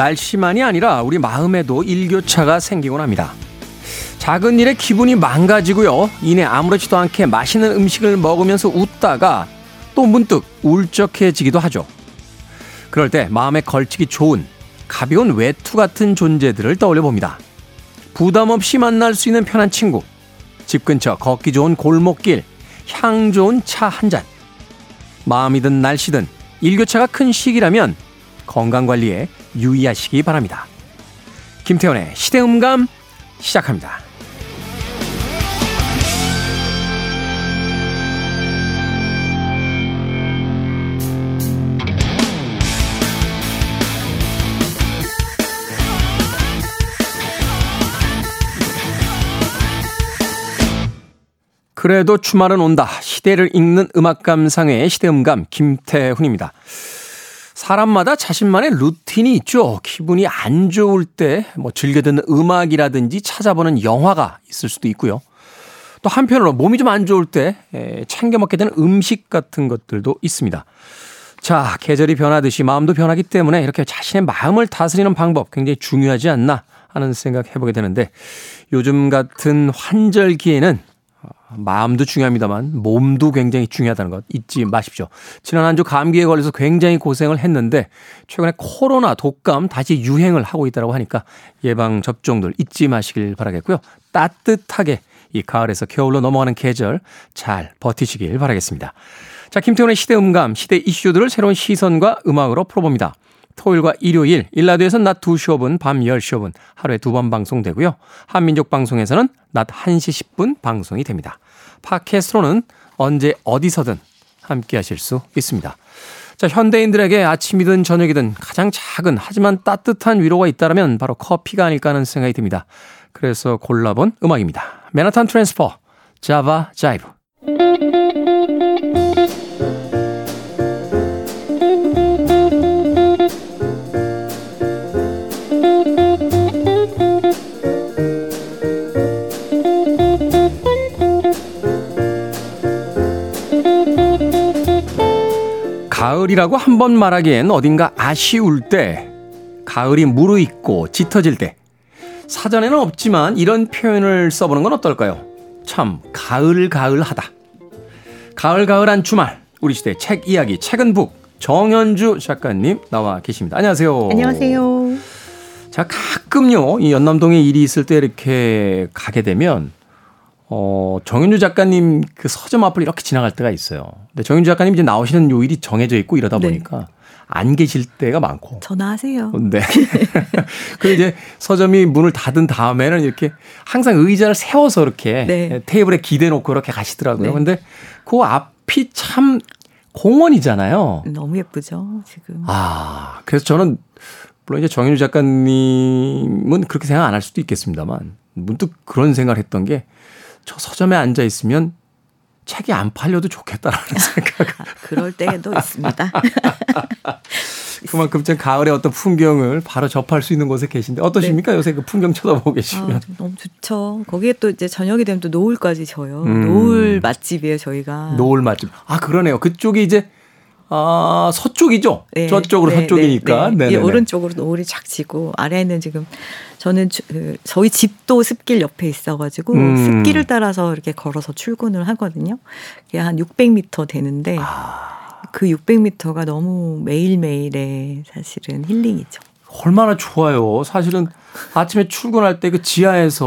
날씨만이 아니라 우리 마음에도 일교차가 생기곤 합니다. 작은 일에 기분이 망가지고요. 이내 아무렇지도 않게 맛있는 음식을 먹으면서 웃다가 또 문득 울적해지기도 하죠. 그럴 때 마음에 걸치기 좋은 가벼운 외투 같은 존재들을 떠올려 봅니다. 부담 없이 만날 수 있는 편한 친구, 집 근처 걷기 좋은 골목길, 향 좋은 차 한 잔. 마음이든 날씨든 일교차가 큰 시기라면 건강 관리에 유의하시기 바랍니다. 김태원의 시대음감 시작합니다. 그래도 주말은 온다. 시대를 읽는 음악 감상의 시대음감 김태훈입니다. 사람마다 자신만의 루틴이 있죠. 기분이 안 좋을 때 뭐 즐겨 듣는 음악이라든지 찾아보는 영화가 있을 수도 있고요. 또 한편으로 몸이 좀 안 좋을 때 챙겨 먹게 되는 음식 같은 것들도 있습니다. 자, 계절이 변하듯이 마음도 변하기 때문에 이렇게 자신의 마음을 다스리는 방법 굉장히 중요하지 않나 하는 생각 해보게 되는데 요즘 같은 환절기에는 마음도 중요합니다만 몸도 굉장히 중요하다는 것 잊지 마십시오. 지난 한 주 감기에 걸려서 굉장히 고생을 했는데 최근에 코로나 독감 다시 유행을 하고 있다고 하니까 예방 접종들 잊지 마시길 바라겠고요. 따뜻하게 이 가을에서 겨울로 넘어가는 계절 잘 버티시길 바라겠습니다. 자, 김태훈의 시대 음감, 시대 이슈들을 새로운 시선과 음악으로 풀어봅니다. 토요일과 일요일, 1라디오에서는 낮 2시 5분, 밤 10시 5분 하루에 두 번 방송되고요. 한민족 방송에서는 낮 1시 10분 방송이 됩니다. 팟캐스트로는 언제 어디서든 함께 하실 수 있습니다. 자, 현대인들에게 아침이든 저녁이든 가장 작은 하지만 따뜻한 위로가 있다면 바로 커피가 아닐까 하는 생각이 듭니다. 그래서 골라본 음악입니다. Manhattan Transfer, Java Jive. 가을이라고 한 번 말하기엔 어딘가 아쉬울 때, 가을이 무르익고 짙어질 때, 사전에는 없지만 이런 표현을 써보는 건 어떨까요? 참, 가을가을하다. 가을가을한 주말, 우리 시대 책 이야기, 책은 북, 정현주 작가님 나와 계십니다. 안녕하세요. 안녕하세요. 자, 가끔요, 이 연남동에 일이 있을 때 이렇게 가게 되면, 어, 정윤주 작가님 그 서점 앞을 이렇게 지나갈 때가 있어요. 근데 정윤주 작가님 이제 나오시는 요일이 정해져 있고 이러다 네. 보니까 안 계실 때가 많고. 전화하세요. 네. 그리고 이제 서점이 문을 닫은 다음에는 이렇게 항상 의자를 세워서 이렇게 네. 테이블에 기대 놓고 이렇게 가시더라고요. 네. 근데 그 앞이 참 공원이잖아요. 너무 예쁘죠, 지금. 아, 그래서 저는 물론 이제 정윤주 작가님은 그렇게 생각 안 할 수도 있겠습니다만 문득 그런 생각을 했던 게 저 서점에 앉아 있으면 책이 안 팔려도 좋겠다라는 생각. 그럴 때도 있습니다. 그만큼 좀 가을의 어떤 풍경을 바로 접할 수 있는 곳에 계신데 어떠십니까? 네. 요새 그 풍경 쳐다보고 계시면. 아, 너무 좋죠. 거기에 또 이제 저녁이 되면 또 노을까지 져요. 음. 노을 맛집이에요, 저희가. 노을 맛집. 아, 그러네요. 그쪽이 이제 아, 서쪽이죠? 네, 저쪽으로 네, 서쪽이니까. 네, 네. 오른쪽으로 노을이 착 지고 아래에는 지금 저는 그 저희 집도 습길 옆에 있어가지고 음. 습길을 따라서 이렇게 걸어서 출근을 하거든요. 그게 한 600m 되는데 아. 그 600m가 너무 매일매일의 사실은 힐링이죠. 얼마나 좋아요. 사실은 아침에 출근할 때 그 지하에서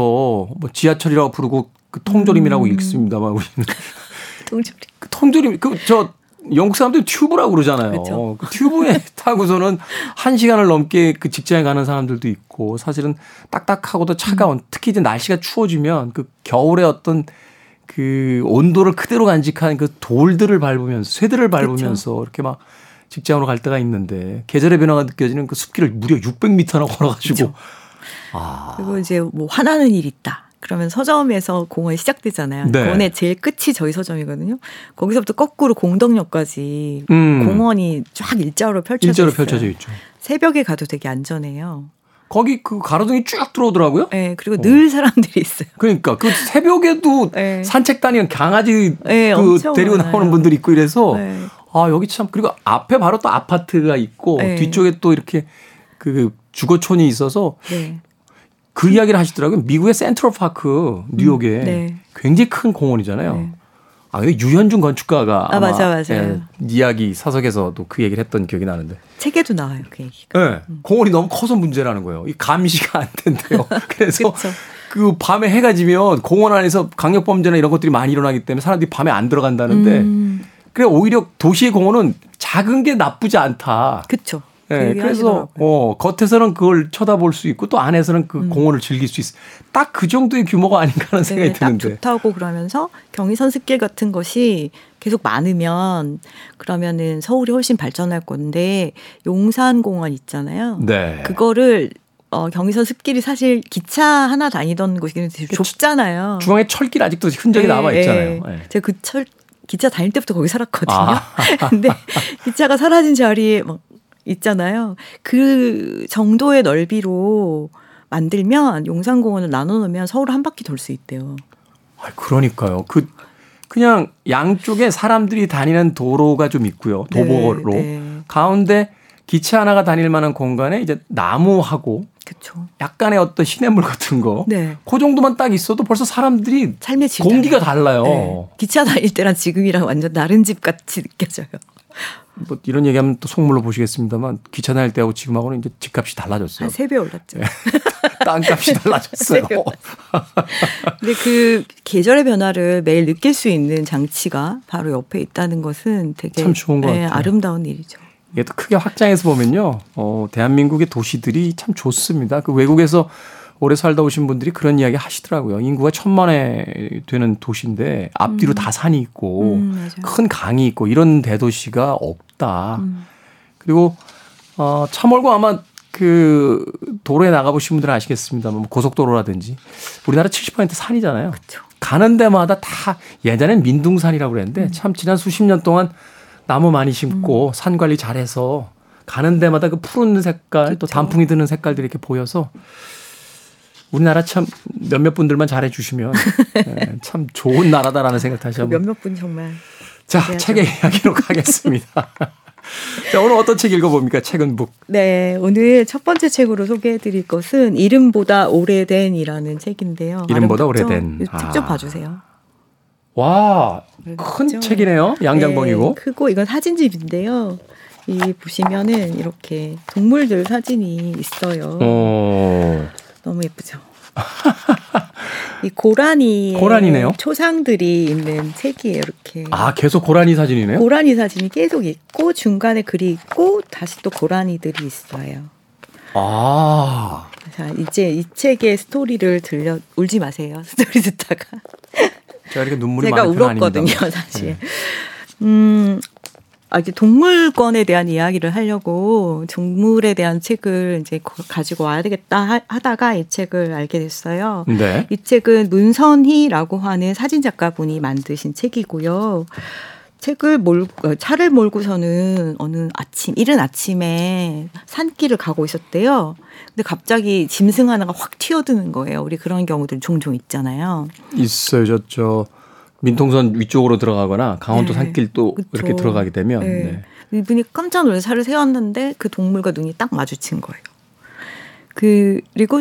뭐 지하철이라고 부르고 그 통조림이라고 음. 읽습니다만 우리는 통조림. 그 통조림 그 저 영국 사람들이 튜브라고 그러잖아요. 그렇죠. 그 튜브에 타고서는 한 시간을 넘게 그 직장에 가는 사람들도 있고 사실은 딱딱하고도 차가운 특히 이제 날씨가 추워지면 그 겨울에 어떤 그 온도를 그대로 간직한 그 돌들을 밟으면서 쇠들을 밟으면서 그렇죠. 이렇게 막 직장으로 갈 때가 있는데 계절의 변화가 느껴지는 그 숲길을 무려 600m나 걸어가지고 그렇죠. 아. 그리고 이제 뭐 화나는 일 있다. 그러면 서점에서 공원이 시작되잖아요. 네. 공원의 제일 끝이 저희 서점이거든요. 거기서부터 거꾸로 공덕역까지 음. 공원이 쫙 일자로 펼쳐져 일자로 있어요. 펼쳐져 있죠. 새벽에 가도 되게 안전해요. 거기 그 가로등이 쭉 들어오더라고요. 네, 그리고 어. 늘 사람들이 있어요. 그러니까 그 새벽에도 네. 산책 다니는 강아지 네, 그 데리고 많아요. 나오는 분들이 있고 이래서 네. 아 여기 참 그리고 앞에 바로 또 아파트가 있고 네. 뒤쪽에 또 이렇게 그 주거촌이 있어서 네. 그 이야기를 하시더라고요. 미국의 센트럴 파크 뉴욕에 음, 네. 굉장히 큰 공원이잖아요. 네. 아, 근데 유현준 건축가가 아, 맞아, 맞아. 예, 이야기 사석에서도 그 얘기를 했던 기억이 나는데. 책에도 나와요, 그 얘기가. 네, 음. 공원이 너무 커서 문제라는 거예요. 이 감시가 안 된대요. 그래서 그 밤에 해가 지면 공원 안에서 강력 범죄나 이런 것들이 많이 일어나기 때문에 사람들이 밤에 안 들어간다는데. 음. 그래 오히려 도시의 공원은 작은 게 나쁘지 않다. 그렇죠. 네, 그래서 어, 겉에서는 그걸 쳐다볼 수 있고 또 안에서는 그 음. 공원을 즐길 수 있어. 딱 그 정도의 규모가 아닌가 하는 네, 생각이 네, 드는데. 딱 좋다고 그러면서 경의 선 습길 같은 것이 계속 많으면 그러면은 서울이 훨씬 발전할 건데 용산 공원 있잖아요. 네. 그거를 어, 경의선 습길이 사실 기차 하나 다니던 곳이긴 되게 좁잖아요. 중앙에 철길 아직도 흔적이 네, 남아 있잖아요. 네. 제가 그 철 기차 다닐 때부터 거기 살았거든요. 아. 근데 기차가 사라진 자리에 막 있잖아요. 그 정도의 넓이로 만들면 용산공원을 나눠 놓으면 서울 한 바퀴 돌 수 있대요. 아, 그러니까요. 그 그냥 양쪽에 사람들이 다니는 도로가 좀 있고요. 네, 도보로 네, 네. 가운데 기차 하나가 다닐 만한 공간에 이제 나무하고 그쵸. 약간의 어떤 시냇물 같은 거. 네. 그 정도만 딱 있어도 벌써 사람들이 삶의 질 공기가 달라요. 네. 기차 다닐 때랑 지금이랑 완전 다른 집 같이 느껴져요. 뭐 이런 얘기하면 또 속물로 보시겠습니다만 기차 다닐 때하고 지금하고는 이제 집값이 달라졌어요. 한세배 올랐죠. 네. 땅값이 달라졌어요. 근데 그 계절의 변화를 매일 느낄 수 있는 장치가 바로 옆에 있다는 것은 되게 참 좋은 것 네, 같아요. 아름다운 일이죠. 이게 또 크게 확장해서 보면요, 어, 대한민국의 도시들이 참 좋습니다. 그 외국에서 오래 살다 오신 분들이 그런 이야기 하시더라고요. 인구가 천만에 되는 도시인데 앞뒤로 음. 다 산이 있고 음, 큰 강이 있고 이런 대도시가 없다. 음. 그리고 어, 참월고 아마 그 도로에 나가보신 분들은 아시겠습니다만 뭐 고속도로라든지 우리나라 70% 산이잖아요. 그쵸. 가는 데마다 다 예전엔 민둥산이라고 그랬는데 음. 참 지난 수십 년 동안 나무 많이 심고 음. 산 관리 잘해서 가는 데마다 그 푸른 색깔 그쵸. 또 단풍이 드는 색깔들이 이렇게 보여서 우리나라 참 몇몇 분들만 잘해 주시면 네, 참 좋은 나라다라는 생각 다시 한번. 몇몇 분 정말. 자, 책의 이야기로 가겠습니다. 자, 오늘 어떤 책 읽어봅니까? 책은 북. 네, 오늘 첫 번째 책으로 소개해드릴 것은 이름보다 오래된이라는 책인데요. 이름보다 오래된. 직접 아. 봐주세요. 와, 큰 책이네요. 양장본이고. 네, 크고 이건 사진집인데요. 이 보시면은 이렇게 동물들 사진이 있어요. 오. 너무 예쁘죠. 이 고라니 고라니네요. 초상들이 있는 책이에요. 이렇게. 아 계속 고라니 사진이네요. 고라니 사진이 계속 있고 중간에 글이 있고 다시 또 고라니들이 있어요. 아. 자 이제 이 책의 스토리를 들려 울지 마세요. 스토리 듣다가. 제가 이렇게 눈물이 제가 울었거든요, 사실. 네. 음, 아, 이제 동물권에 대한 이야기를 하려고 동물에 대한 책을 이제 가지고 와야 되겠다 하다가 이 책을 알게 됐어요. 네. 이 책은 문선희라고 하는 사진 작가분이 만드신 책이고요. 책을 몰 어, 차를 몰고서는 어느 아침 이른 아침에 산길을 가고 있었대요. 근데 갑자기 짐승 하나가 확 튀어드는 거예요. 우리 그런 경우들 종종 있잖아요. 있어요, 저저 민통선 위쪽으로 들어가거나 강원도 네. 산길 또 그쵸. 이렇게 들어가게 되면 네. 네. 이분이 깜짝 놀라서 차를 세웠는데 그 동물과 눈이 딱 마주친 거예요. 그 그리고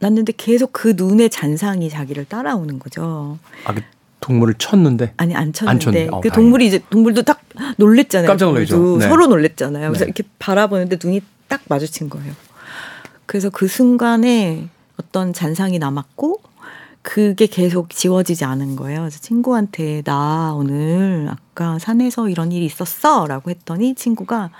났는데 계속 그 눈의 잔상이 자기를 따라오는 거죠. 아, 그 동물을 쳤는데? 아니 안 쳤는데 안 어, 그 동물이 이제 동물도 딱 놀랬잖아요. 깜짝 놀라죠. 네. 서로 놀랬잖아요. 그래서 네. 이렇게 바라보는데 눈이 딱 마주친 거예요. 그래서 그 순간에 어떤 잔상이 남았고 그게 계속 지워지지 않은 거예요. 그래서 친구한테 나 오늘 아까 산에서 이런 일이 있었어 라고 했더니 친구가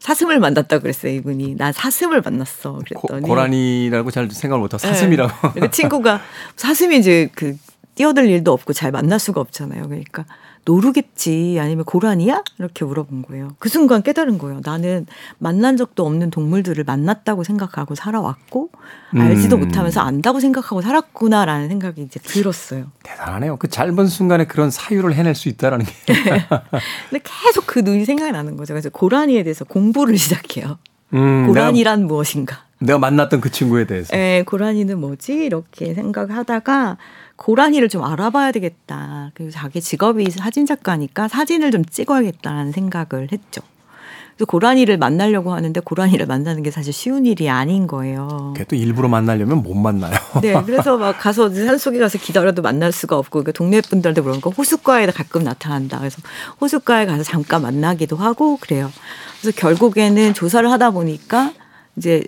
사슴을 만났다 그랬어요 이분이 나 사슴을 만났어 그랬더니 고, 고라니라고 잘 생각을 못하고 사슴이라고 네. 친구가 사슴이 이제 그 뛰어들 일도 없고 잘 만날 수가 없잖아요 그러니까 노루겠지 아니면 고라니야? 이렇게 물어본 거예요. 그 순간 깨달은 거예요. 나는 만난 적도 없는 동물들을 만났다고 생각하고 살아왔고 음. 알지도 못하면서 안다고 생각하고 살았구나라는 생각이 이제 들었어요. 대단하네요. 그 짧은 순간에 그런 사유를 해낼 수 있다라는 게. 근데 계속 그 눈이 생각이 나는 거죠. 그래서 고라니에 대해서 공부를 시작해요. 음, 고라니란 내가, 무엇인가? 내가 만났던 그 친구에 대해서. 네, 고라니는 뭐지? 이렇게 생각하다가 고라니를 좀 알아봐야 되겠다. 그리고 자기 직업이 사진 작가니까 사진을 좀 찍어야겠다는 생각을 했죠. 그래서 고라니를 만나려고 하는데 고라니를 만나는 게 사실 쉬운 일이 아닌 거예요. 그게 또 일부러 만나려면 못 만나요. 네, 그래서 막 가서 산속에 가서 기다려도 만날 수가 없고 그러니까 동네 분들한테 물어보니까 호숫가에 가끔 나타난다. 그래서 호숫가에 가서 잠깐 만나기도 하고 그래요. 그래서 결국에는 조사를 하다 보니까 이제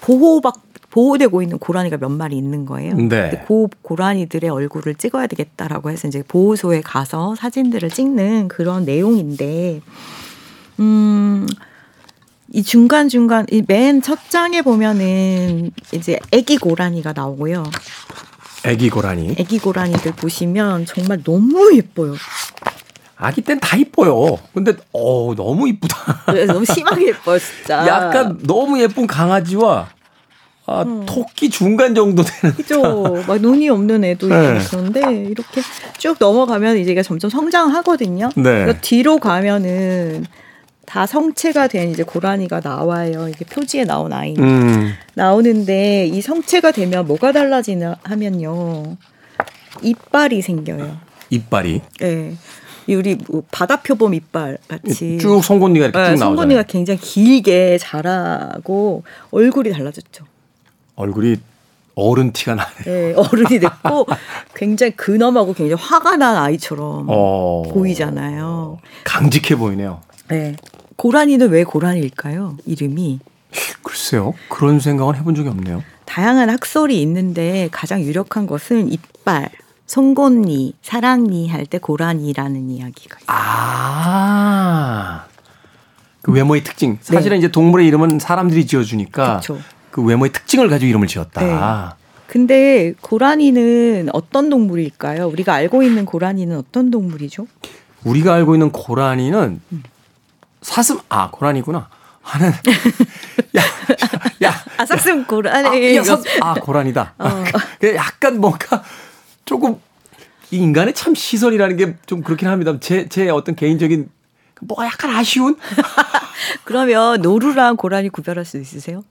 보호받 보호되고 있는 고라니가 몇 마리 있는 거예요. 네. 그 고라니들의 얼굴을 찍어야 되겠다라고 해서 이제 보호소에 가서 사진들을 찍는 그런 내용인데, 음, 이 중간중간, 이 맨 첫 장에 보면은 이제 애기 고라니가 나오고요. 애기 고라니. 애기 고라니들 보시면 정말 너무 예뻐요. 아기 땐 다 이뻐요. 근데 어 너무 이쁘다. 너무 심하게 예뻐요, 진짜. 약간 너무 예쁜 강아지와 아, 음. 토끼 중간 정도 되는. 그죠. 막 눈이 없는 애도 네. 그런데 이렇게 쭉 넘어가면 이제 가 점점 성장하거든요. 네. 뒤로 가면은 다 성체가 된 이제 고라니가 나와요. 이게 표지에 나온 아이 음. 나오는데 이 성체가 되면 뭐가 달라지나 하면요. 이빨이 생겨요. 이빨이? 네. 우리 뭐 바다표범 이빨 같이 쭉 송곳니가 이렇게 네, 쭉 나오잖아요. 송곳니가 굉장히 길게 자라고 얼굴이 달라졌죠. 얼굴이 어른 티가 나네요. 네, 어른이 됐고 굉장히 근엄하고 굉장히 화가 난 아이처럼 어... 보이잖아요. 강직해 보이네요. 네. 고라니는 왜 고라니일까요? 이름이. 글쎄요. 그런 생각은 해본 적이 없네요. 다양한 학설이 있는데 가장 유력한 것은 이빨, 송곳니, 사랑니 할 때 고라니라는 이야기가 있어요. 아. 그 외모의 특징. 사실은 네. 이제 동물의 이름은 사람들이 지어주니까 그쵸. 그 외모의 특징을 가지고 이름을 지었다. 네. 근데 고라니는 어떤 동물일까요? 우리가 알고 있는 고라니는 어떤 동물이죠? 우리가 알고 있는 고라니는 음. 사슴 아 고라니구나 하는 야야아 사슴 고라니 아, 야, 사슴, 아 고라니다. 어. 약간 뭔가 조금 이 인간의 참 시선이라는 게 좀 그렇긴 합니다. 제 제 어떤 개인적인 뭐가 약간 아쉬운. 그러면 노루랑 고라니 구별할 수 있으세요?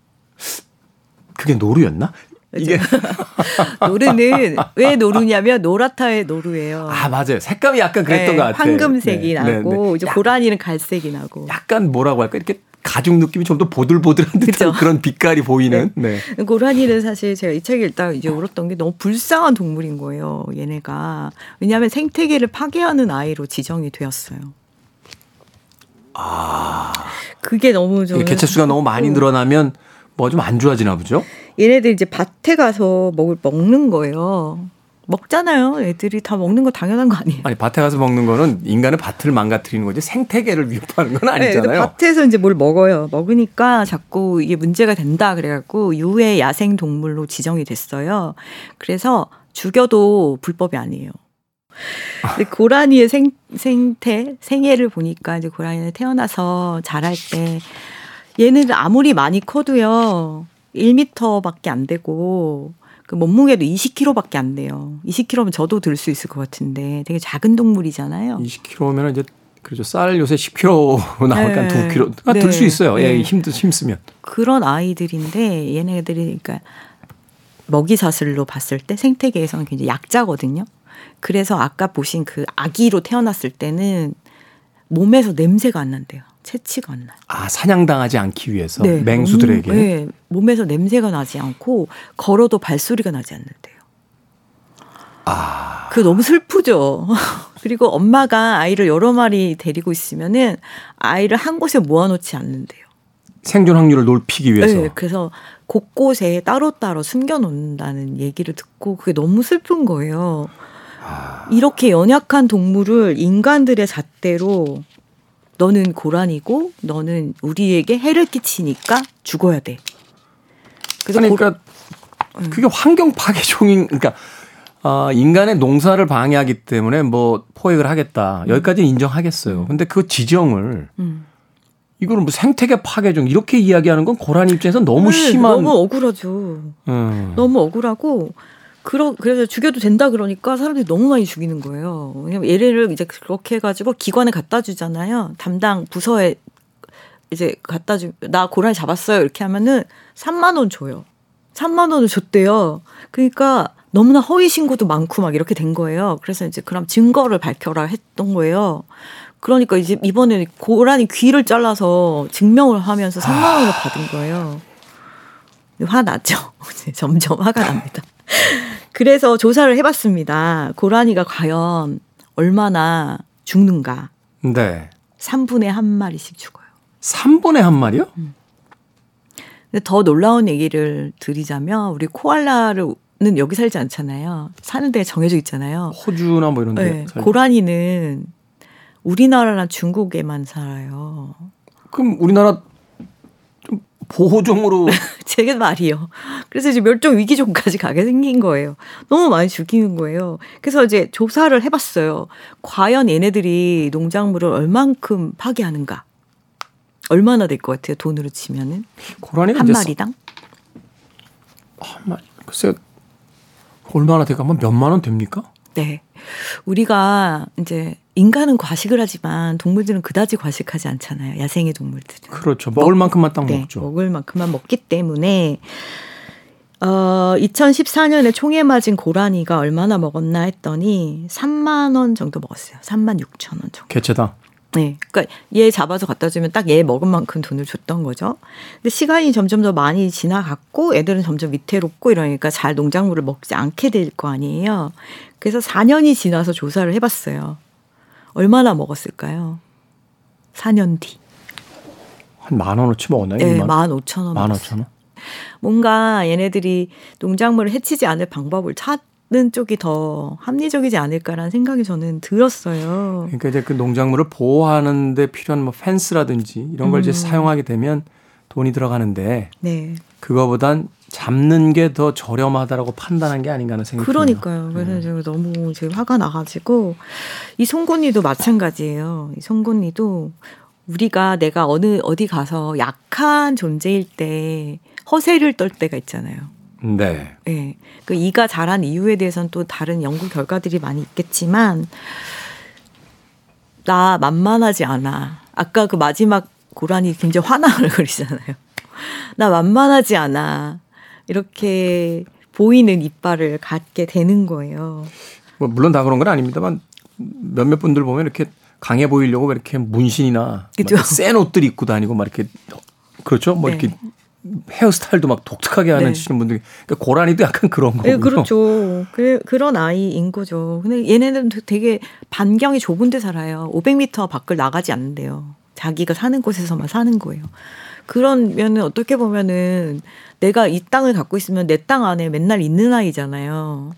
그게 노루였나? 이게 노루는 왜 노루냐면 노라타의 노루예요. 아 맞아요. 색감이 약간 그랬던 네, 것 같아요. 황금색이 네, 나고 네, 네. 이제 고라니는 갈색이 나고. 약간 뭐라고 할까 이렇게 가죽 느낌이 좀 더 보들보들한 듯한 그런 빛깔이 보이는. 네. 네. 고라니는 사실 제가 이 책을 읽다 이제 울었던 게 너무 불쌍한 동물인 거예요. 얘네가 왜냐하면 생태계를 파괴하는 아이로 지정이 되었어요. 아. 그게 너무 좀 개체 수가 너무 많이 늘어나면. 뭐가 좀안 좋아지나 보죠? 얘네들 이제 밭에 가서 먹을 먹는 거예요. 먹잖아요. 애들이 다 먹는 거 당연한 거 아니에요? 아니 밭에 가서 먹는 거는 인간의 밭을 망가뜨리는 거지 생태계를 위협하는 건 네, 아니잖아요. 네, 밭에서 이제 뭘 먹어요. 먹으니까 자꾸 이게 문제가 된다 그래갖고 유해 야생 동물로 지정이 됐어요. 그래서 죽여도 불법이 아니에요. 근데 고라니의 생, 생태 생애를 보니까 이제 고라니는 태어나서 자랄 때 얘는 아무리 많이 커도요. 1미터밖에 안 되고 그 몸무게도 20kg밖에 안 돼요. 20kg면 저도 들 수 있을 것 같은데 되게 작은 동물이잖아요. 20kg면 이제 그렇죠. 쌀 요새 10kg 나오니까 네. 2kg 아, 네. 들수 있어요. 예, 네. 예, 힘도 힘쓰면. 그런 아이들인데 얘네들이 그러니까 먹이 사슬로 봤을 때 생태계에서는 굉장히 약자거든요. 그래서 아까 보신 그 아기로 태어났을 때는 몸에서 냄새가 안 난대요. 나요. 아 사냥당하지 않기 위해서 네, 맹수들에게. 몸, 네, 몸에서 냄새가 나지 않고 걸어도 발소리가 나지 않는데요. 아. 그 너무 슬프죠. 그리고 엄마가 아이를 여러 마리 데리고 있으면은 아이를 한 곳에 모아놓지 않는데요. 생존 확률을 높이기 위해서. 네, 그래서 곳곳에 따로따로 숨겨놓는다는 얘기를 듣고 그게 너무 슬픈 거예요. 아. 이렇게 연약한 동물을 인간들의 잣대로 너는 고란이고 너는 우리에게 해를 끼치니까 죽어야 돼. 그러니까 고... 그게 환경 파괴 종인 그러니까 아, 인간의 농사를 방해하기 때문에 뭐 포획을 하겠다. 여기까지는 인정하겠어요. 근데 그 지정을 음. 이거는 뭐 생태계 파괴종 이렇게 이야기하는 건 고란 입장에서 너무 네, 심한 너무 억울하죠. 음. 너무 억울하고 그러, 그래서 죽여도 된다 그러니까 사람들이 너무 많이 죽이는 거예요. 왜냐면 얘네를 이제 그렇게 해가지고 기관에 갖다 주잖아요. 담당 부서에 이제 갖다 주, 나 고라니 잡았어요. 이렇게 하면은 3만원 줘요. 3만원을 줬대요. 그러니까 너무나 허위 신고도 많고 막 이렇게 된 거예요. 그래서 이제 그럼 증거를 밝혀라 했던 거예요. 그러니까 이제 이번에 고라니 귀를 잘라서 증명을 하면서 3만 원을 받은 거예요. 화났죠. 점점 화가 납니다. 그래서 조사를 해봤습니다. 고라니가 과연 얼마나 죽는가. 네. 3분의 한 마리씩 죽어요. 3분의 한 마리요? 음. 근데 더 놀라운 얘기를 드리자면 우리 코알라를 는 여기 살지 않잖아요. 사는 데 정해져 있잖아요. 호주나 뭐 이런 데. 네, 고라니는 우리나라나 중국에만 살아요. 그럼 우리나라 좀 보호종으로 제게 말이요. 그래서 이제 멸종 위기종까지 가게 생긴 거예요. 너무 많이 죽이는 거예요. 그래서 이제 조사를 해봤어요. 과연 얘네들이 농작물을 얼만큼 파괴하는가? 얼마나 될 것 같아요? 돈으로 치면은 한 마리당? 한 마리 글쎄요. 얼마나 될까? 한 몇만 원 됩니까? 네. 우리가 이제 인간은 과식을 하지만 동물들은 그다지 과식하지 않잖아요. 야생의 동물들은. 그렇죠. 먹을 먹, 만큼만 딱 네, 먹죠. 먹을 만큼만 먹기 때문에 어 2014년에 총에 맞은 고라니가 얼마나 먹었나 했더니 3만 원 정도 먹었어요. 3만 6천 원 정도. 개체당. 네. 그러니까 얘 잡아서 갖다 주면 딱 얘 먹은 만큼 돈을 줬던 거죠. 근데 시간이 점점 더 많이 지나갔고 애들은 점점 위태롭고 이러니까 잘 농작물을 먹지 않게 될 거 아니에요. 그래서 4년이 지나서 조사를 해 봤어요. 얼마나 먹었을까요? 4년 뒤. 한 만 원어치 먹었나요? 네, 만 오천 원. 만 오천 원. 뭔가 얘네들이 농작물을 해치지 않을 방법을 찾는 쪽이 더 합리적이지 않을까라는 생각이 저는 들었어요. 그러니까 이제 그 농작물을 보호하는데 필요한 뭐 펜스라든지 이런 걸 음. 이제 사용하게 되면 돈이 들어가는데 네. 그거보단 잡는 게 더 저렴하다라고 판단한 게 아닌가 하는 생각이 그러니까요. 그래서 네. 제가 너무 지금 화가 나가지고 이 송곳니도 마찬가지예요. 이 송곳니도 우리가 내가 어느 어디 가서 약한 존재일 때 허세를 떨 때가 있잖아요. 네. 네. 그 이가 자란 이유에 대해서는 또 다른 연구 결과들이 많이 있겠지만 나 만만하지 않아. 아까 그 마지막 고라니 굉장히 화난 얼굴이잖아요. 나 만만하지 않아. 이렇게 보이는 이빨을 갖게 되는 거예요. 뭐 물론 다 그런 건 아닙니다만 몇몇 분들 보면 이렇게 강해 보이려고 이렇게 문신이나 센 옷들 입고 다니고 막 이렇게 그렇죠. 뭐 네. 이렇게 헤어스타일도 막 독특하게 하는 네. 분들이 그러니까 고라니도 약간 그런 거고요. 네, 그렇죠. 그 그런 아이인 거죠. 근데 얘네는 되게 반경이 좁은 데 살아요. 500m 밖을 나가지 않는데요. 자기가 사는 곳에서만 사는 거예요. 그런 면은 어떻게 보면은 내가 이 땅을 갖고 있으면 내 땅 안에 맨날 있는 아이잖아요.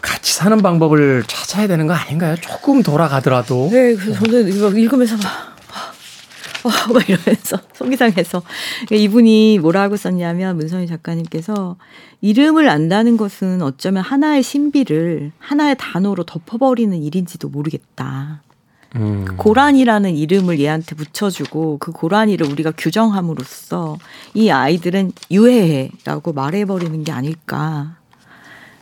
같이 사는 방법을 찾아야 되는 거 아닌가요? 조금 돌아가더라도. 네, 그래서 저는 이거 읽으면서 막 어, 막 이러면서 속이 상해서 그러니까 이분이 뭐라고 썼냐면 문선희 작가님께서 이름을 안다는 것은 어쩌면 하나의 신비를 하나의 단어로 덮어버리는 일인지도 모르겠다. 음. 고란이라는 이름을 얘한테 붙여주고 그 고란이를 우리가 규정함으로써 이 아이들은 유해해라고 말해버리는 게 아닐까.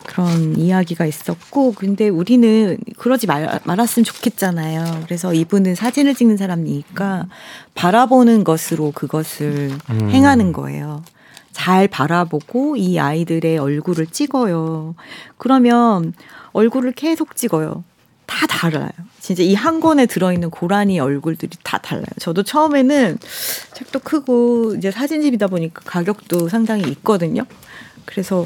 그런 이야기가 있었고 근데 우리는 그러지 말, 말았으면 좋겠잖아요. 그래서 이분은 사진을 찍는 사람이니까 바라보는 것으로 그것을 음. 행하는 거예요. 잘 바라보고 이 아이들의 얼굴을 찍어요. 그러면 얼굴을 계속 찍어요. 다 달라요. 진짜 이 한 권에 들어있는 고라니 얼굴들이 다 달라요. 저도 처음에는 책도 크고 이제 사진집이다 보니까 가격도 상당히 있거든요. 그래서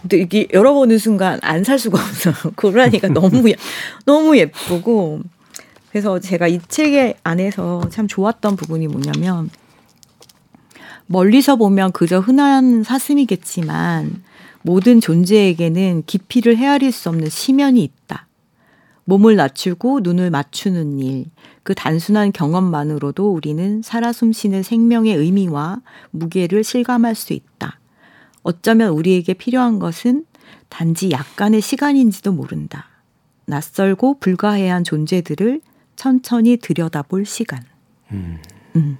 근데 이게 열어보는 순간 안 살 수가 없어요. 고라니가 너무 예, 너무 예쁘고 그래서 제가 이 책의 안에서 참 좋았던 부분이 뭐냐면 멀리서 보면 그저 흔한 사슴이겠지만 모든 존재에게는 깊이를 헤아릴 수 없는 심연이 있다. 몸을 낮추고 눈을 맞추는 일, 그 단순한 경험만으로도 우리는 살아 숨쉬는 생명의 의미와 무게를 실감할 수 있다. 어쩌면 우리에게 필요한 것은 단지 약간의 시간인지도 모른다. 낯설고 불가해한 존재들을 천천히 들여다볼 시간. 음. 음.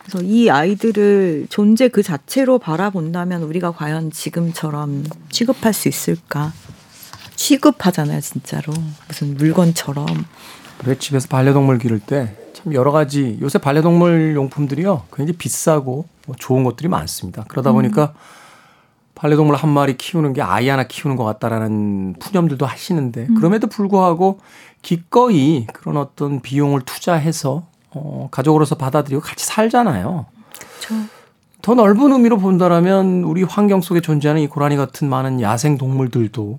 그래서 이 아이들을 존재 그 자체로 바라본다면 우리가 과연 지금처럼 취급할 수 있을까? 취급하잖아요, 진짜로. 무슨 물건처럼. 우리 집에서 반려동물 기를 때 참 여러 가지 요새 반려동물 용품들이요 굉장히 비싸고 뭐 좋은 것들이 많습니다. 그러다 보니까 음. 반려동물 한 마리 키우는 게 아이 하나 키우는 것 같다라는 푸념들도 하시는데 음. 그럼에도 불구하고 기꺼이 그런 어떤 비용을 투자해서 어, 가족으로서 받아들이고 같이 살잖아요. 그렇죠. 더 넓은 의미로 본다라면 우리 환경 속에 존재하는 이 고라니 같은 많은 야생 동물들도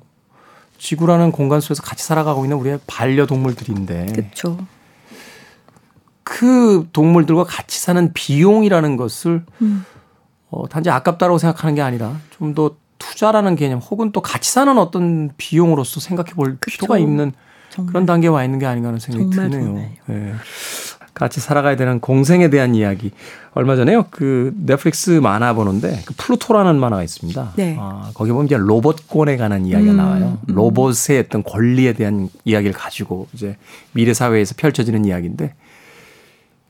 지구라는 공간 속에서 같이 살아가고 있는 우리의 반려동물들인데. 그렇죠. 그 동물들과 같이 사는 비용이라는 것을 음. 어, 단지 아깝다라고 생각하는 게 아니라 좀 더 투자라는 개념 혹은 또 같이 사는 어떤 비용으로서 생각해 볼 그쵸. 필요가 있는 정말. 그런 단계에 와 있는 게 아닌가 하는 생각이 정말, 드네요. 네. 같이 살아가야 되는 공생에 대한 이야기. 얼마 전에요. 그 넷플릭스 만화 보는데 그 플루토라는 만화가 있습니다. 네. 아, 거기 보면 이제 로봇권에 관한 이야기가 음, 나와요. 음. 로봇의 어떤 권리에 대한 이야기를 가지고 이제 미래 사회에서 펼쳐지는 이야기인데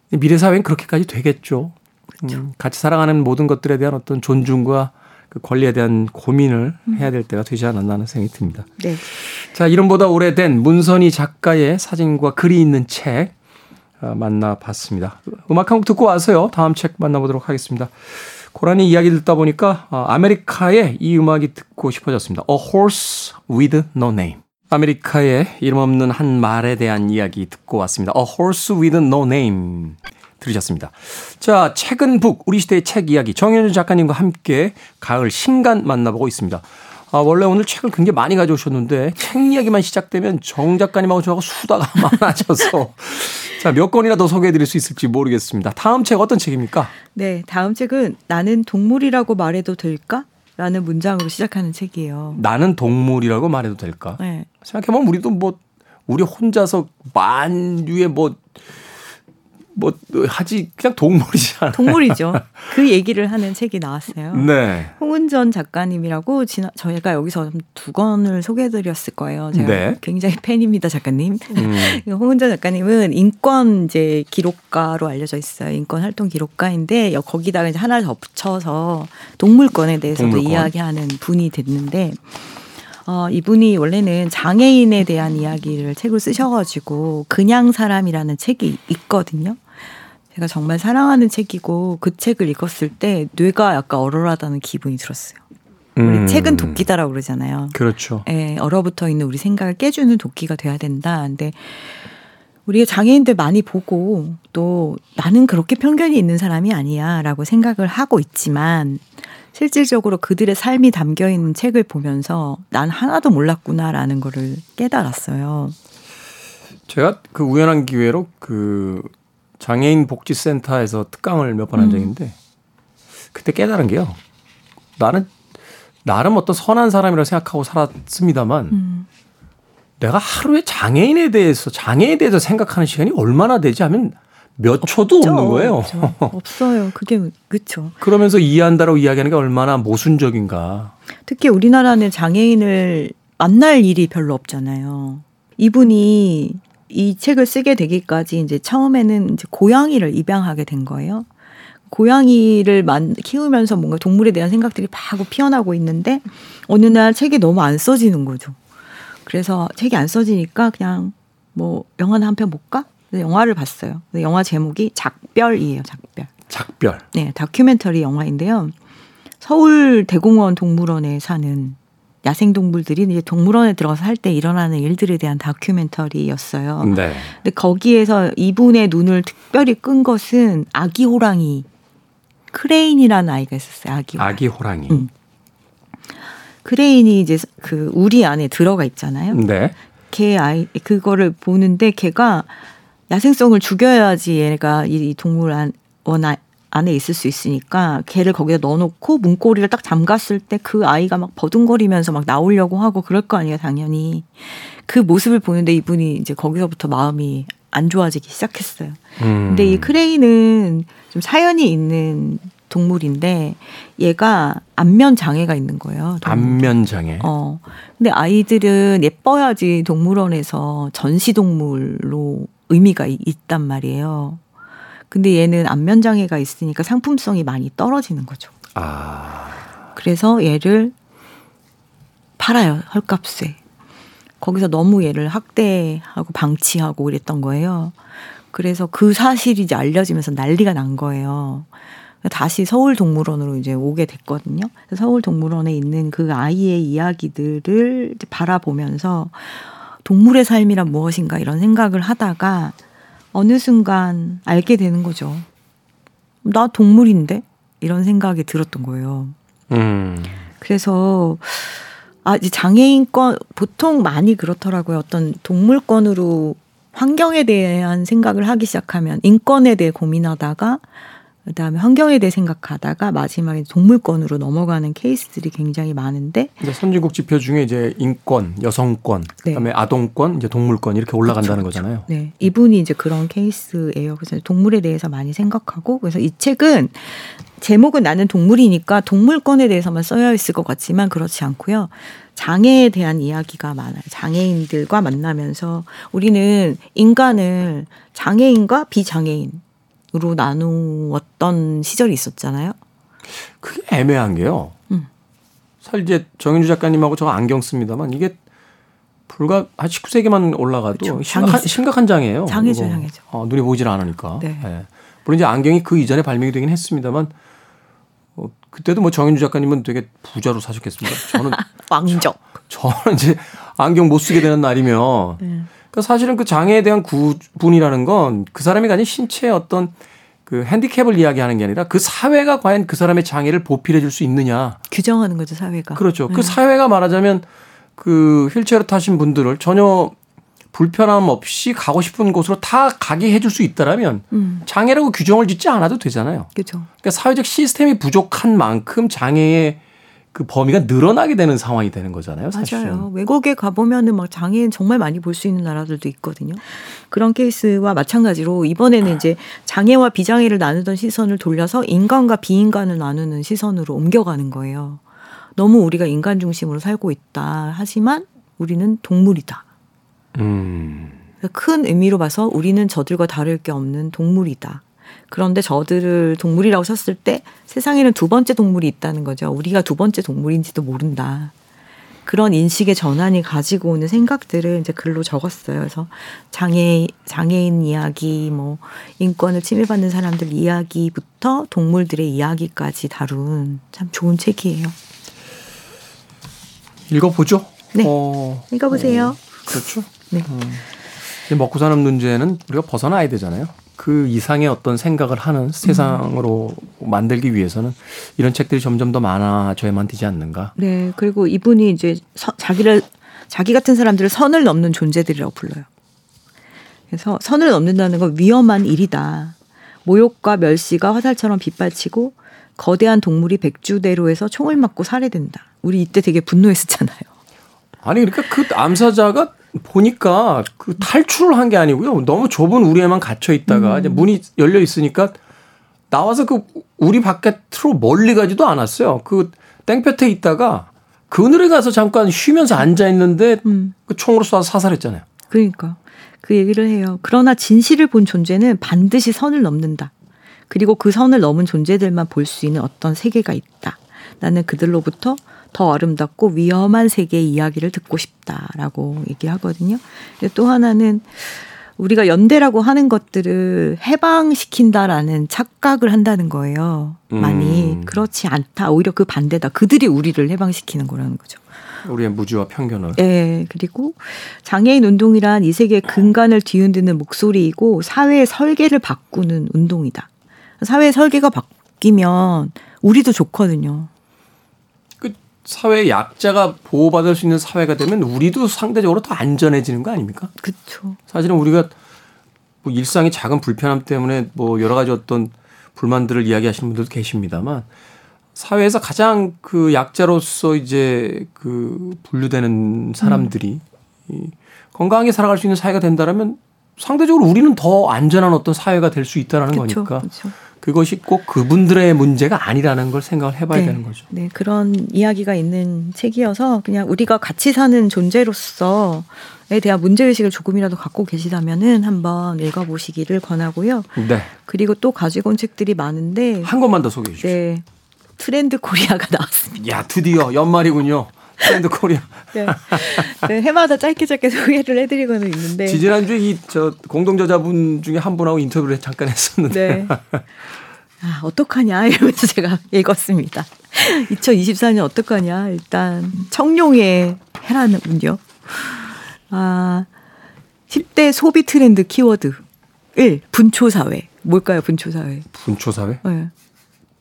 미래 사회는 그렇게까지 되겠죠. 그렇죠. 음, 같이 살아가는 모든 것들에 대한 어떤 존중과 그 권리에 대한 고민을 음. 해야 될 때가 되지 않았나 하는 생각이 듭니다. 네. 자, 이름보다 오래된 문선희 작가의 사진과 글이 있는 책 어, 만나봤습니다. 음악 한 곡 듣고 와서요. 다음 책 만나보도록 하겠습니다. 고라니 이야기 듣다 보니까 어, 아메리카의 이 음악이 듣고 싶어졌습니다. A Horse with No Name. 아메리카의 이름 없는 한 말에 대한 이야기 듣고 왔습니다. A Horse with No Name. 들으셨습니다. 자, 책은 북, 우리 시대의 책 이야기. 정현준 작가님과 함께 가을 신간 만나보고 있습니다. 아, 원래 오늘 책을 굉장히 많이 가져오셨는데 책 이야기만 시작되면 정 작가님하고 저하고 수다가 많아져서 자, 몇 권이나 더 소개해 드릴 수 있을지 모르겠습니다. 다음 책 어떤 책입니까? 네, 다음 책은 나는 동물이라고 말해도 될까? 라는 문장으로 시작하는 책이에요. 나는 동물이라고 말해도 될까? 네. 생각해보면 우리도 뭐, 우리 혼자서 만유의 뭐, 뭐 하지 그냥 동물이잖아요. 동물이죠. 그 얘기를 하는 책이 나왔어요. 네. 홍은전 작가님이라고 지나 저희가 여기서 두 권을 소개해드렸을 거예요. 제가 네. 굉장히 팬입니다, 작가님. 음. 홍은전 작가님은 인권 이제 기록가로 알려져 있어요. 인권 활동 기록가인데 거기다가 이제 하나를 덧붙여서 동물권에 대해서도 동물권. 이야기하는 분이 됐는데. 어, 이분이 원래는 장애인에 대한 이야기를 책을 쓰셔가지고 그냥 사람이라는 책이 있거든요. 제가 정말 사랑하는 책이고 그 책을 읽었을 때 뇌가 약간 얼얼하다는 기분이 들었어요. 우리 음. 책은 도끼다라고 그러잖아요. 그렇죠. 예, 얼어붙어 있는 우리 생각을 깨주는 도끼가 돼야 된다. 근데 우리가 장애인들 많이 보고 또 나는 그렇게 편견이 있는 사람이 아니야라고 생각을 하고 있지만 실질적으로 그들의 삶이 담겨 있는 책을 보면서 난 하나도 몰랐구나라는 거를 깨달았어요. 제가 그 우연한 기회로 그 장애인 복지센터에서 특강을 몇 번한 음. 적이 있는데 그때 깨달은 게요. 나는 나름 어떤 선한 사람이라고 생각하고 살았습니다만 음. 내가 하루에 장애인에 대해서 장애에 대해서 생각하는 시간이 얼마나 되지 하면 몇 초도 없죠. 없는 거예요. 없죠. 없어요. 그게 그렇죠. 그러면서 이해한다라고 이야기하는 게 얼마나 모순적인가. 특히 우리나라는 장애인을 만날 일이 별로 없잖아요. 이분이 이 책을 쓰게 되기까지 이제 처음에는 이제 고양이를 입양하게 된 거예요. 고양이를 만, 키우면서 뭔가 동물에 대한 생각들이 막 피어나고 있는데 어느 날 책이 너무 안 써지는 거죠. 그래서 책이 안 써지니까 그냥 뭐 영화나 한 편 볼까? 영화를 봤어요. 영화 제목이 작별이에요. 작별. 작별. 네, 다큐멘터리 영화인데요. 서울 대공원 동물원에 사는 야생 동물들이 이제 동물원에 들어가서 할 때 일어나는 일들에 대한 다큐멘터리였어요. 네. 근데 거기에서 이분의 눈을 특별히 끈 것은 아기 호랑이 크레인이라는 아이가 있었어요. 아기 호랑이. 아기 호랑이. 응. 크레인이 이제 그 우리 안에 들어가 있잖아요. 네. 걔 아이 그거를 보는데 걔가 야생성을 죽여야지 얘가 이 동물 안, 원 안에 있을 수 있으니까 걔를 거기다 넣어놓고 문고리를 딱 잠갔을 때 그 아이가 막 버둥거리면서 막 나오려고 하고 그럴 거 아니에요, 당연히. 그 모습을 보는데 이분이 이제 거기서부터 마음이 안 좋아지기 시작했어요. 음. 근데 이 크레인은 좀 사연이 있는 동물인데 얘가 안면 장애가 있는 거예요. 안면 장애. 어. 근데 아이들은 예뻐야지 동물원에서 전시 동물로 의미가 있단 말이에요. 근데 얘는 안면 장애가 있으니까 상품성이 많이 떨어지는 거죠. 아. 그래서 얘를 팔아요. 헐값에. 거기서 너무 얘를 학대하고 방치하고 이랬던 거예요. 그래서 그 사실이 이제 알려지면서 난리가 난 거예요. 다시 서울 동물원으로 이제 오게 됐거든요. 서울 동물원에 있는 그 아이의 이야기들을 바라보면서 동물의 삶이란 무엇인가 이런 생각을 하다가 어느 순간 알게 되는 거죠. 나 동물인데? 이런 생각이 들었던 거예요. 음. 그래서 아, 이제 장애인권 보통 많이 그렇더라고요. 어떤 동물권으로 환경에 대한 생각을 하기 시작하면 인권에 대해 고민하다가 그다음에 환경에 대해 생각하다가 마지막에 동물권으로 넘어가는 케이스들이 굉장히 많은데 이제 선진국 지표 중에 이제 인권, 여성권, 네. 그다음에 아동권, 이제 동물권 이렇게 올라간다는 그렇죠, 거잖아요. 네. 이분이 이제 그런 케이스예요. 그래서 동물에 대해서 많이 생각하고 그래서 이 책은 제목은 나는 동물이니까 동물권에 대해서만 써야 있을 것 같지만 그렇지 않고요. 장애에 대한 이야기가 많아요. 장애인들과 만나면서 우리는 인간을 장애인과 비장애인 으로 나누었던 시절이 있었잖아요. 그게 애매한 게요. 음. 사실 이제 정윤주 작가님하고 저 안경 씁니다만 이게 불과 한 19세기만 올라가도. 심각한, 심각한 장애예요. 장애죠, 장애죠. 어, 눈이 보질 않으니까. 네. 네. 물론 이제 안경이 그 이전에 발명이 되긴 했습니다만 어, 그때도 뭐 정윤주 작가님은 되게 부자로 사셨겠습니다. 저는 왕적. 저, 는 이제 안경 못 쓰게 되는 날이면 네. 그러니까 사실은 그 장애에 대한 구분이라는 건 그 사람이 가진 신체의 어떤 그 핸디캡을 이야기하는 게 아니라 그 사회가 과연 그 사람의 장애를 보필해 줄 수 있느냐. 규정하는 거죠, 사회가. 그렇죠. 그 네. 그 사회가 말하자면 그 휠체어를 타신 분들을 전혀 불편함 없이 가고 싶은 곳으로 다 가게 해줄 수 있다라면 음. 장애라고 규정을 짓지 않아도 되잖아요. 그렇죠. 그러니까 사회적 시스템이 부족한 만큼 장애의 그 범위가 늘어나게 되는 상황이 되는 거잖아요. 사실은. 맞아요. 외국에 가보면은 막 장애인 정말 많이 볼 수 있는 나라들도 있거든요. 그런 케이스와 마찬가지로 이번에는 이제 장애와 비장애를 나누던 시선을 돌려서 인간과 비인간을 나누는 시선으로 옮겨가는 거예요. 너무 우리가 인간 중심으로 살고 있다. 하지만 우리는 동물이다. 음. 큰 의미로 봐서 우리는 저들과 다를 게 없는 동물이다. 그런데 저들을 동물이라고 쳤을 때 세상에는 두 번째 동물이 있다는 거죠. 우리가 두 번째 동물인지도 모른다. 그런 인식의 전환이 가지고 오는 생각들을 이제 글로 적었어요. 그래서 장애 장애인 이야기, 뭐 인권을 침해받는 사람들 이야기부터 동물들의 이야기까지 다룬 참 좋은 책이에요. 읽어보죠. 네, 어, 읽어보세요. 어, 그렇죠. 네. 음. 먹고 사는 문제는 우리가 벗어나야 되잖아요. 그 이상의 어떤 생각을 하는 세상으로 음. 만들기 위해서는 이런 책들이 점점 더 많아져야만 되지 않는가. 네. 그리고 이분이 이제 서, 자기를 자기 같은 사람들을 선을 넘는 존재들이라고 불러요. 그래서 선을 넘는다는 건 위험한 일이다. 모욕과 멸시가 화살처럼 빗발치고 거대한 동물이 백주대로에서 총을 맞고 살해된다. 우리 이때 되게 분노했었잖아요. 아니 그러니까 그 암사자가 보니까 그 탈출을 한 게 아니고요. 너무 좁은 우리에만 갇혀 있다가 음. 이제 문이 열려 있으니까 나와서 그 우리 바깥으로 멀리 가지도 않았어요. 그 땡볕에 있다가 그늘에 가서 잠깐 쉬면서 앉아 있는데 음. 그 총으로 쏴서 사살했잖아요. 그러니까 그 얘기를 해요. 그러나 진실을 본 존재는 반드시 선을 넘는다. 그리고 그 선을 넘은 존재들만 볼 수 있는 어떤 세계가 있다. 나는 그들로부터 더 아름답고 위험한 세계의 이야기를 듣고 싶다라고 얘기하거든요. 또 하나는 우리가 연대라고 하는 것들을 해방시킨다라는 착각을 한다는 거예요. 많이 음. 그렇지 않다. 오히려 그 반대다. 그들이 우리를 해방시키는 거라는 거죠. 우리의 무지와 편견을. 네. 그리고 장애인 운동이란 이 세계의 근간을 뒤흔드는 목소리이고 사회의 설계를 바꾸는 운동이다. 사회의 설계가 바뀌면 우리도 좋거든요. 사회 약자가 보호받을 수 있는 사회가 되면 우리도 상대적으로 더 안전해지는 거 아닙니까? 그렇죠. 사실은 우리가 뭐 일상의 작은 불편함 때문에 뭐 여러 가지 어떤 불만들을 이야기하시는 분들도 계십니다만 사회에서 가장 그 약자로서 이제 그 분류되는 사람들이 음. 건강하게 살아갈 수 있는 사회가 된다라면 상대적으로 우리는 더 안전한 어떤 사회가 될 수 있다라는 그쵸, 거니까. 그쵸. 그것이 꼭 그분들의 문제가 아니라는 걸 생각을 해봐야 네, 되는 거죠. 네, 그런 이야기가 있는 책이어서 그냥 우리가 같이 사는 존재로서에 대한 문제 의식을 조금이라도 갖고 계시다면은 한번 읽어보시기를 권하고요. 네. 그리고 또 가지고 온 책들이 많은데. 한 것만 더 소개해 주시죠. 네. 트렌드 코리아가 나왔습니다. 야, 드디어 연말이군요. 트렌드 코리아. 네. 네. 해마다 짧게 짧게 소개를 해드리고는 있는데. 지지난주에 이 저 공동 저자분 중에 한 분하고 인터뷰를 잠깐 했었는데. 네. 아, 어떡하냐 이러면서 제가 읽었습니다. 2024년 어떡하냐 일단 청룡의 해라는군요. 아 10대 소비 트렌드 키워드 1. 분초사회. 뭘까요, 분초사회? 분초사회? 네.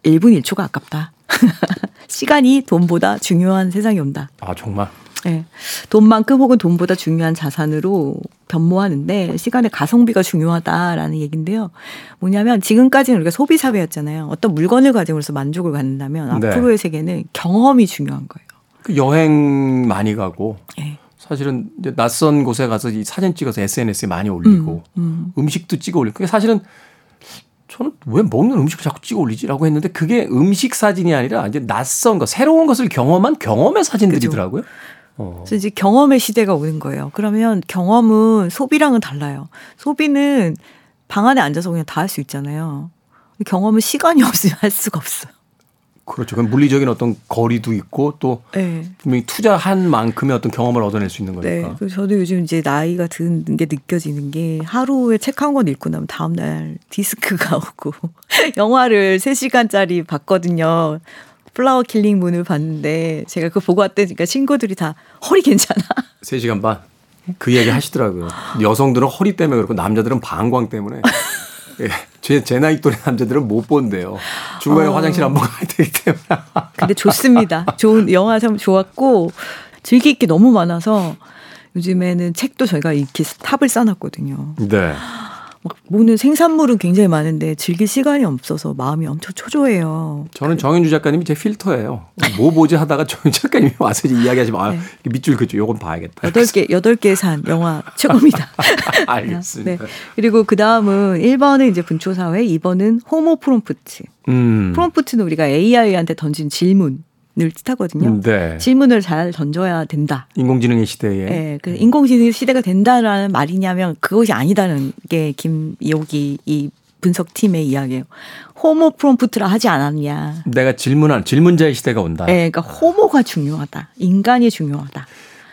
1분 1초가 아깝다. 시간이 돈보다 중요한 세상이 온다. 아, 정말? 네. 돈만큼 혹은 돈보다 중요한 자산으로 변모하는데 시간의 가성비가 중요하다라는 얘기인데요. 뭐냐면 지금까지는 우리가 소비 사회였잖아요. 어떤 물건을 가지고서 만족을 갖는다면 네. 앞으로의 세계는 경험이 중요한 거예요. 그 여행 많이 가고 네. 사실은 낯선 곳에 가서 이 사진 찍어서 SNS에 많이 올리고 음, 음. 식도 찍어 올리고 그게 사실은 저는 왜 먹는 음식을 자꾸 찍어 올리지라고 했는데 그게 음식 사진이 아니라 이제 낯선 거 새로운 것을 경험한 경험의 사진들이더라고요. 어. 그래서 이제 경험의 시대가 오는 거예요. 그러면 경험은 소비랑은 달라요. 소비는 방 안에 앉아서 그냥 다 할 수 있잖아요. 경험은 시간이 없으면 할 수가 없어요. 그렇죠. 그럼 물리적인 어떤 거리도 있고 또 네. 분명히 투자한 만큼의 어떤 경험을 얻어낼 수 있는 거니까. 네. 그래서 저도 요즘 이제 나이가 드는 게 느껴지는 게 하루에 책 한 권 읽고 나면 다음 날 디스크가 오고 영화를 3시간짜리 봤거든요. 플라워 킬링 문을 봤는데 제가 그거 보고 왔다니까 친구들이 다 허리 괜찮아. 3시간 반. 그 얘기 하시더라고요. 여성들은 허리 때문에 그렇고 남자들은 방광 때문에. 예, 제, 제 나이 또래 남자들은 못 본대요. 중간에 어. 화장실 안 먹어야 되기 때문에. 근데 좋습니다. 좋은 영화 참 좋았고 즐길 게 너무 많아서 요즘에는 책도 저희가 이렇게 탑을 쌓았거든요. 네. 막 보는 생산물은 굉장히 많은데 즐길 시간이 없어서 마음이 엄청 초조해요. 저는 정현주 작가님이 제 필터예요. 뭐 보지 하다가 정현주 작가님이 와서 이야기하시면 아, 네. 밑줄 그죠. 요건 봐야겠다. 여덟 개 여덟 개 산 영화 최고입니다. 알겠습니다. 네. 그리고 그 다음은 1번은 이제 분초사회, 2번은 호모 프롬프트. 음. 프롬프트는 우리가 AI한테 던진 질문. 을 뜻하거든요. 음, 네. 질문을 잘 던져야 된다. 인공지능의 시대에. 네, 그 인공지능의 시대가 된다라는 말이냐면 그것이 아니다는 게 김여기 이 분석팀의 이야기예요. 호모 프롬프트라 하지 않았냐. 내가 질문한 질문자의 시대가 온다. 네, 그러니까 호모가 중요하다. 인간이 중요하다.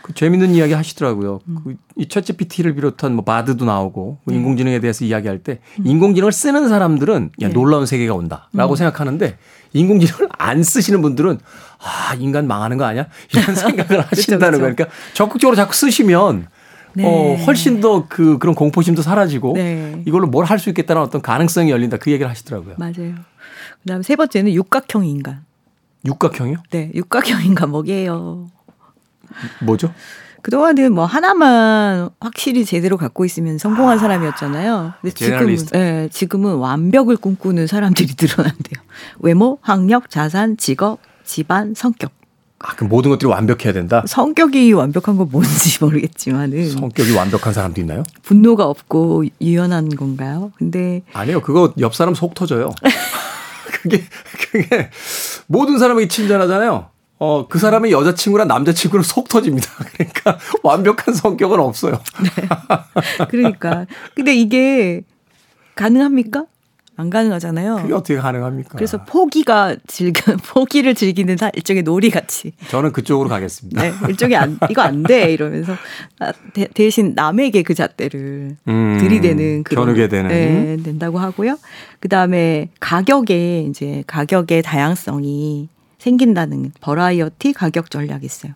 그 재밌는 이야기 하시더라고요. 음. 그이 챗GPT를 비롯한 뭐 바드도 나오고 네. 인공지능에 대해서 이야기할 때 음. 인공지능을 쓰는 사람들은 야 네. 놀라운 세계가 온다라고 음. 생각하는데 인공지능을 안 쓰시는 분들은 아 인간 망하는 거 아니야 이런 생각을 하신다는 거예요. 그러니까 적극적으로 자꾸 쓰시면 네. 어, 훨씬 더 그 그런 공포심도 사라지고 네. 이걸로 뭘 할 수 있겠다는 어떤 가능성이 열린다 그 얘기를 하시더라고요. 맞아요. 그다음에 세 번째는 육각형 인간. 육각형이요? 네, 육각형 인간 뭐게요? 뭐죠? 그동안은 뭐 하나만 확실히 제대로 갖고 있으면 성공한 아, 사람이었잖아요. 근데 지금은, 예, 지금은 완벽을 꿈꾸는 사람들이 늘어난대요. 외모, 학력, 자산, 직업, 집안, 성격. 아, 그 모든 것들이 완벽해야 된다? 성격이 완벽한 건 뭔지 모르겠지만은. 성격이 완벽한 사람도 있나요? 분노가 없고 유연한 건가요? 근데. 아니요. 그거 옆 사람 속 터져요. 그게, 그게 모든 사람에게 친절하잖아요. 어, 그 사람의 여자친구랑 남자친구는 속 터집니다. 그러니까 완벽한 성격은 없어요. 네. 그러니까. 근데 이게 가능합니까? 안 가능하잖아요. 그게 어떻게 가능합니까? 그래서 포기가 즐겨, 포기를 즐기는 일종의 놀이 같이. 저는 그쪽으로 가겠습니다. 네, 일종의 안, 이거 안 돼. 이러면서 아, 대, 신 남에게 그 잣대를 음, 들이대는 그런. 겨누게 되는. 네, 된다고 하고요. 그 다음에 가격에 이제 가격의 다양성이 생긴다는 버라이어티 가격 전략이 있어요.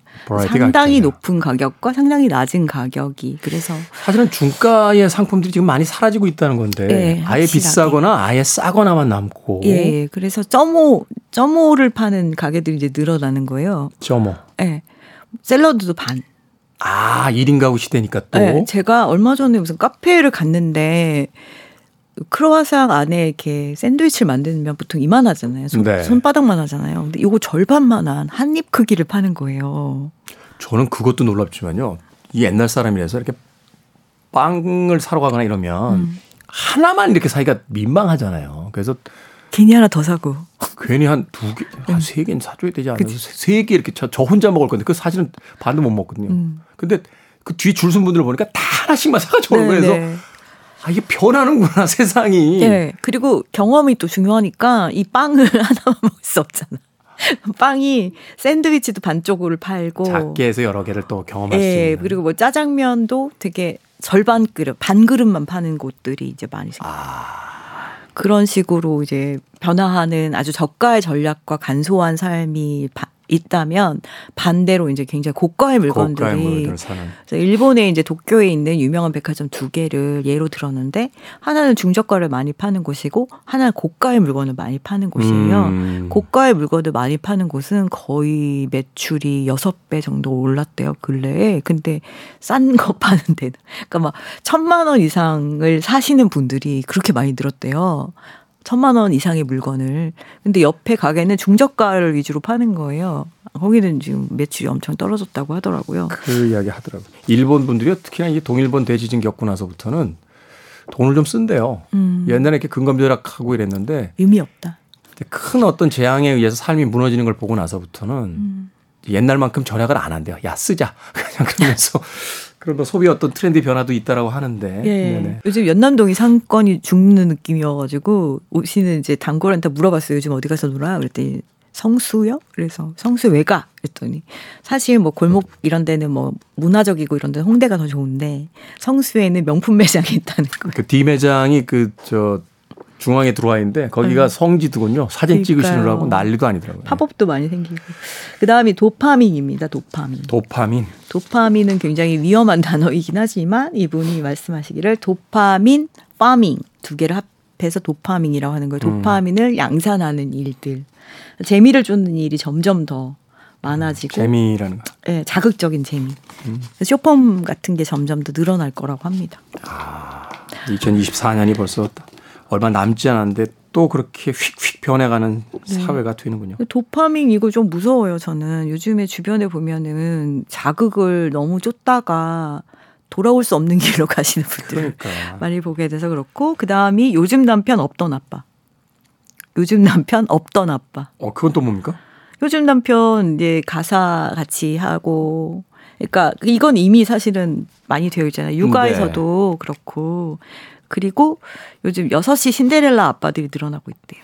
상당히 가격 높은 가격과 상당히 낮은 가격이 그래서 사실은 중가의 상품들이 지금 많이 사라지고 있다는 건데 네, 아예 비싸거나 아예 싸거나만 남고 예, 예. 그래서 점오 점오를 파는 가게들이 이제 늘어나는 거예요. 점오. 예. 네. 샐러드도 반. 아, 1인 가구 시대니까 또. 네, 제가 얼마 전에 무슨 카페를 갔는데 크로와상 안에 이렇게 샌드위치를 만들면 보통 이만하잖아요. 손, 네. 손바닥만 하잖아요. 근데 이거 절반만한 한 입 크기를 파는 거예요. 저는 그것도 놀랍지만요. 이 옛날 사람이라서 이렇게 빵을 사러 가거나 이러면 음. 하나만 이렇게 사기가 민망하잖아요. 그래서 괜히 하나 더 사고. 괜히 한 두 개, 한세 음. 개는 사줘야 되지 않아요? 세 개 이렇게 저, 저, 혼자 먹을 건데 그 사실은 반도 못 먹거든요. 음. 근데 그 뒤줄쓴 분들을 보니까 다 하나씩만 사가지고 오는 거예요. 그래서 아, 이게 변하는구나, 세상이. 네. 그리고 경험이 또 중요하니까 이 빵을 하나만 먹을 수 없잖아. 빵이 샌드위치도 반쪽을 팔고 작게 해서 여러 개를 또 경험할 네, 수 있는. 그리고 뭐 짜장면도 되게 절반 그릇, 반 그릇만 파는 곳들이 이제 많이 생겨요. 아. 그런 식으로 이제 변화하는 아주 저가의 전략과 간소한 삶이 있다면 반대로 이제 굉장히 고가의 물건들이 고가의 그래서 일본에 이제 도쿄에 있는 유명한 백화점 두 개를 예로 들었는데 하나는 중저가를 많이 파는 곳이고 하나는 고가의 물건을 많이 파는 곳이에요. 음. 고가의 물건을 많이 파는 곳은 거의 매출이 여섯 배 정도 올랐대요 근래에. 근데 싼 거 파는 데는 그러니까 막 천만 원 이상을 사시는 분들이 그렇게 많이 늘었대요. 천만 원 이상의 물건을. 근데 옆에 가게는 중저가를 위주로 파는 거예요. 거기는 지금 매출이 엄청 떨어졌다고 하더라고요. 그 이야기 하더라고요. 일본 분들이 특히나 이 동일본 대지진 겪고 나서부터는 돈을 좀 쓴대요. 음. 옛날에 이렇게 근검절약하고 이랬는데 의미 없다. 큰 어떤 재앙에 의해서 삶이 무너지는 걸 보고 나서부터는 음. 옛날만큼 절약을 안 한대요. 야 쓰자 그냥 그러면서 그런 뭐 소비 어떤 트렌드 변화도 있다라고 하는데. 예. 네네. 요즘 연남동이 상권이 죽는 느낌이어가지고 오시는 이제 단골한테 물어봤어요. 요즘 어디 가서 놀아? 그랬더니 성수요? 그래서 성수 왜 가? 그랬더니 사실 뭐 골목 이런 데는 뭐 문화적이고 이런 데 홍대가 더 좋은데 성수에는 명품 매장이 있다는 거. 그 D 매장이 그 저 중앙에 들어와 있는데 거기가 네. 성지두군요. 사진 찍으시느라고 난리도 아니더라고요. 팝업도 많이 생기고. 그다음이 도파민입니다. 도파민. 도파민. 도파민은 굉장히 위험한 단어이긴 하지만 이분이 말씀하시기를 도파민 파밍 두 개를 합해서 도파민이라고 하는 거예요. 음. 도파민을 음. 양산하는 일들. 재미를 주는 일이 점점 더 많아지고 재미라는 거. 네, 자극적인 재미. 음. 쇼폼 같은 게 점점 더 늘어날 거라고 합니다. 아, 2024년이 벌써 얼마 남지 않았는데 또 그렇게 휙휙 변해가는 네. 사회가 되는군요. 도파민 이거 좀 무서워요. 저는 요즘에 주변에 보면은 자극을 너무 쫓다가 돌아올 수 없는 길로 가시는 분들 그러니까. 많이 보게 돼서 그렇고 그 다음이 요즘 남편 없던 아빠. 요즘 남편 없던 아빠. 어 그건 또 뭡니까? 요즘 남편 이제 가사 같이 하고 그러니까 이건 이미 사실은 많이 되어 있잖아요. 육아에서도 네. 그렇고 그리고 요즘 6시 신데렐라 아빠들이 늘어나고 있대요.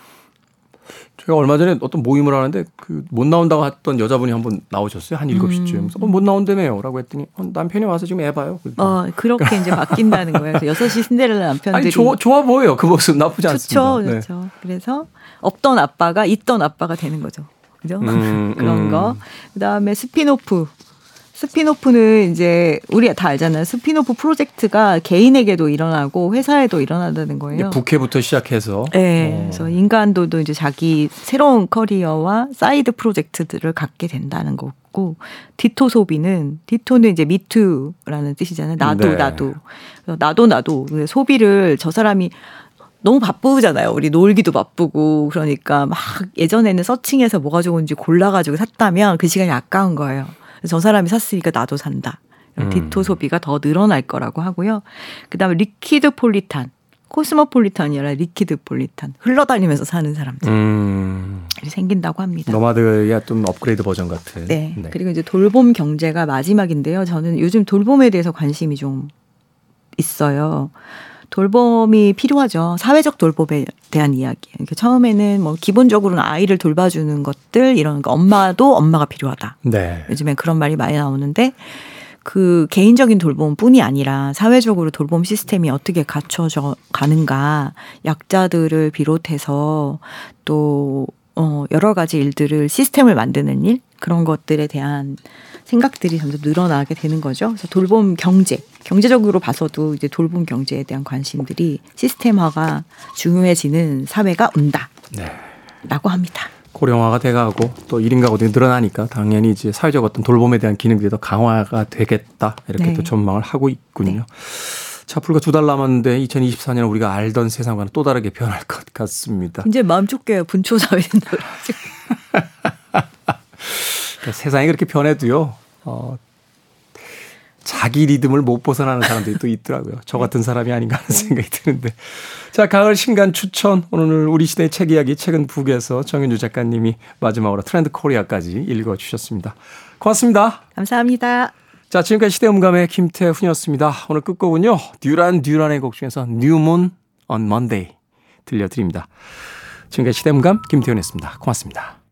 제가 얼마 전에 어떤 모임을 하는데 그 못 나온다고 했던 여자분이 한번 나오셨어요. 한 7시쯤. 음. 어, 못 나온다며요. 라고 했더니 어, 남편이 와서 지금 애 봐요. 어, 그렇게 이제 바뀐다는 거예요. 그래서 6시 신데렐라 남편들이. 아니, 좋아, 좋아 보여요. 그 모습 나쁘지 않습니다. 좋죠. 네. 좋죠. 그래서 없던 아빠가 있던 아빠가 되는 거죠. 그죠? 음, 그런 음. 거. 그 다음에 spin-off. spin-off는 이제 우리가 다 알잖아요. 스피노프 프로젝트가 개인에게도 일어나고 회사에도 일어난다는 거예요. 부캐부터 시작해서. 네. 어. 그래서 인간들도 이제 자기 새로운 커리어와 사이드 프로젝트들을 갖게 된다는 거고 ditto 소비는 ditto는 이제 me too라는 뜻이잖아요. 나도 네. 나도 나도 나도 소비를 저 사람이 너무 바쁘잖아요. 우리 놀기도 바쁘고 그러니까 막 예전에는 searching해서 뭐가 좋은지 골라가지고 샀다면 그 시간이 아까운 거예요. 저 사람이 샀으니까 나도 산다. 음. ditto 소비가 더 늘어날 거라고 하고요. 그다음에 liquid politan. 코스모폴리탄이 아니라 liquid politan 흘러다니면서 사는 사람들 음. 생긴다고 합니다. 노마드야 좀 업그레이드 버전 같은. 네. 네. 그리고 이제 돌봄 경제가 마지막인데요. 저는 요즘 돌봄에 대해서 관심이 좀 있어요. 돌봄이 필요하죠. 사회적 돌봄에 대한 이야기. 그러니까 처음에는 뭐 기본적으로는 아이를 돌봐주는 것들 이런 거 엄마도 엄마가 필요하다. 네. 요즘에 그런 말이 많이 나오는데 그 개인적인 돌봄뿐이 아니라 사회적으로 돌봄 시스템이 어떻게 갖춰져 가는가 약자들을 비롯해서 또 어, 여러 가지 일들을 시스템을 만드는 일 그런 것들에 대한 생각들이 점점 늘어나게 되는 거죠. 그래서 돌봄 경제, 경제적으로 봐서도 이제 돌봄 경제에 대한 관심들이 시스템화가 중요해지는 사회가 온다. 네. 라고 합니다. 고령화가 돼가고 또 1인 가구들이 늘어나니까 당연히 이제 사회적 어떤 돌봄에 대한 기능들이 더 강화가 되겠다. 이렇게 네. 또 전망을 하고 있군요. 네. 자, 불과 두 달 남았는데 2024년 우리가 알던 세상과는 또 다르게 변할 것 같습니다. 이제 마음 좁게요. 분초 사회 된다. 그러니까 세상이 그렇게 변해도요. 어, 자기 리듬을 못 벗어나는 사람들이 또 있더라고요. 저 같은 사람이 아닌가 하는 생각이 드는데. 자, 가을 신간 추천. 오늘 우리 시대의 책 이야기 책은 북에서 정현주 작가님이 마지막으로 트렌드 코리아까지 읽어주셨습니다. 고맙습니다. 감사합니다. 자, 지금까지 시대음감의 김태훈이었습니다. 오늘 끝곡은요. 듀란 듀란의 곡 중에서 뉴문 on Monday 들려드립니다. 지금까지 시대음감 김태훈이었습니다. 고맙습니다.